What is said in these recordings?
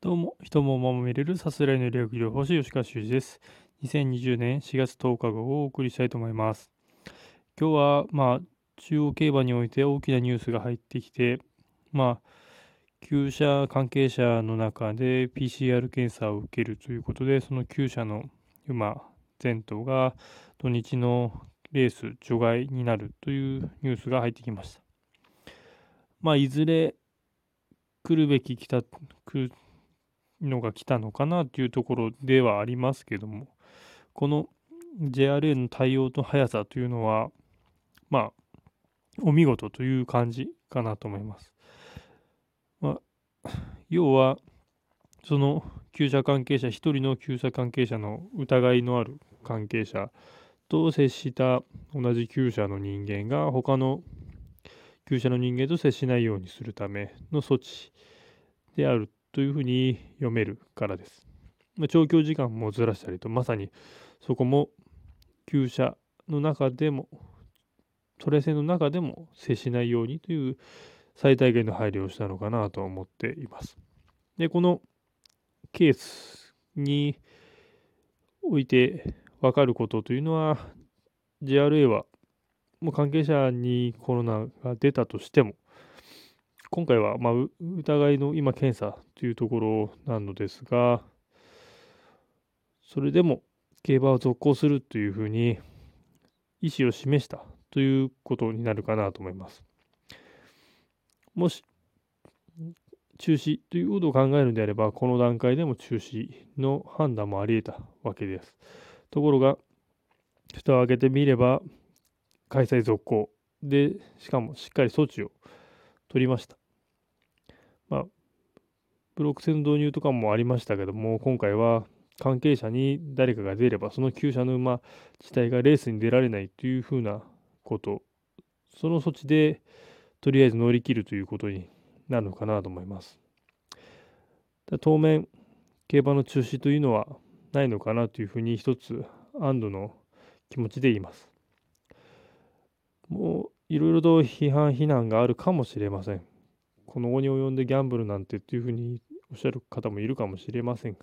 どうも、人も守れるさすらいの理学療法士吉川修司です。2020年4月10日号をお送りしたいと思います。今日は、まあ、中央競馬において大きなニュースが入ってきて、まあ、厩舎関係者の中で PCR 検査を受けるということで、その厩舎の馬、前頭が土日のレース除外になるというニュースが入ってきました。まあ、いずれ来るべき来た、来るのが来たのかなというところではありますけども、この JRA の対応と速さというのは、まあ、お見事という感じかなと思います。まあ、要は、その厩舎関係者、一人の厩舎関係者の疑いのある関係者と接した同じ厩舎の人間が他の厩舎の人間と接しないようにするための措置であるというふうに読めるからです。まあ、調教時間もずらしたりと、まさにそこも厩舎の中でも、トレセンの中でも接しないようにという最大限の配慮をしたのかなと思っています。で、このケースにおいて分かることというのは、JRA はもう関係者にコロナが出たとしても、今回はま疑いの今検査というところなのですが、それでも競馬を続行するというふうに意思を示したということになるかなと思います。もし中止ということを考えるのであれば、この段階でも中止の判断もあり得たわけです。ところが、蓋を開けてみれば、開催続行で、しかもしっかり措置を取りました。まあ、ブロック制の導入とかもありましたけども、今回は関係者に誰かが出れば、その厩舎の馬自体がレースに出られないというふうなこと、その措置でとりあえず乗り切るということになるのかなと思います。当面、競馬の中止というのはないのかなというふうに一つ安堵の気持ちで言います。もういろいろと批判、非難があるかもしれません。この後に及んでギャンブルなんてというふうにおっしゃる方もいるかもしれませんが、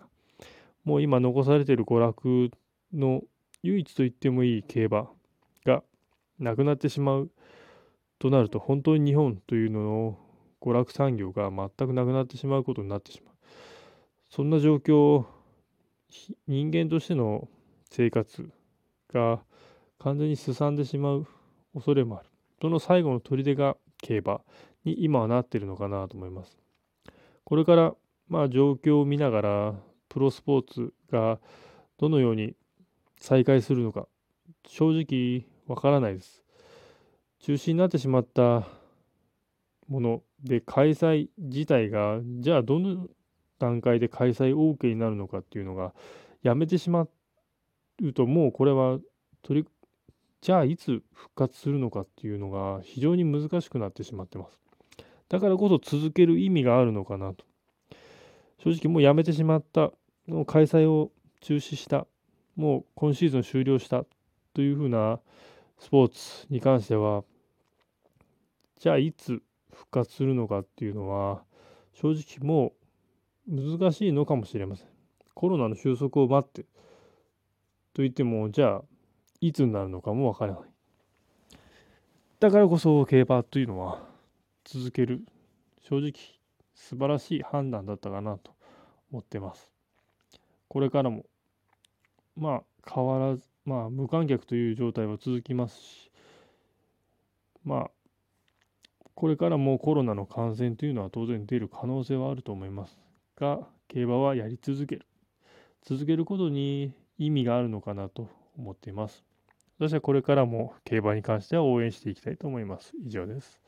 もう今残されている娯楽の唯一と言ってもいい競馬がなくなってしまうとなると、本当に日本というのの娯楽産業が全くなくなってしまうことになってしまう。そんな状況、人間としての生活が完全にすさんでしまう恐れもある。その最後の砦が競馬に今はなっているのかなと思います。これからまあ状況を見ながらプロスポーツがどのように再開するのか正直わからないです。中止になってしまったもので開催自体がじゃあどの段階で開催 OK になるのかっていうのがやめてしまうともうこれは取りじゃあいつ復活するのかっていうのが非常に難しくなってしまってます。だからこそ続ける意味があるのかなと。正直もうやめてしまった、開催を中止した、もう今シーズン終了したというふうなスポーツに関しては、じゃあいつ復活するのかっていうのは、正直もう難しいのかもしれません。コロナの収束を待ってと言っても、じゃあいつになるのかもわからない。だからこそ競馬というのは続ける正直素晴らしい判断だったかなと思ってます。これからもまあ変わらずまあ無観客という状態は続きますしまあこれからもコロナの感染というのは当然出る可能性はあると思いますが競馬はやり続ける続けることに意味があるのかなと思っています。私はこれからも競馬に関しては応援していきたいと思います。以上です。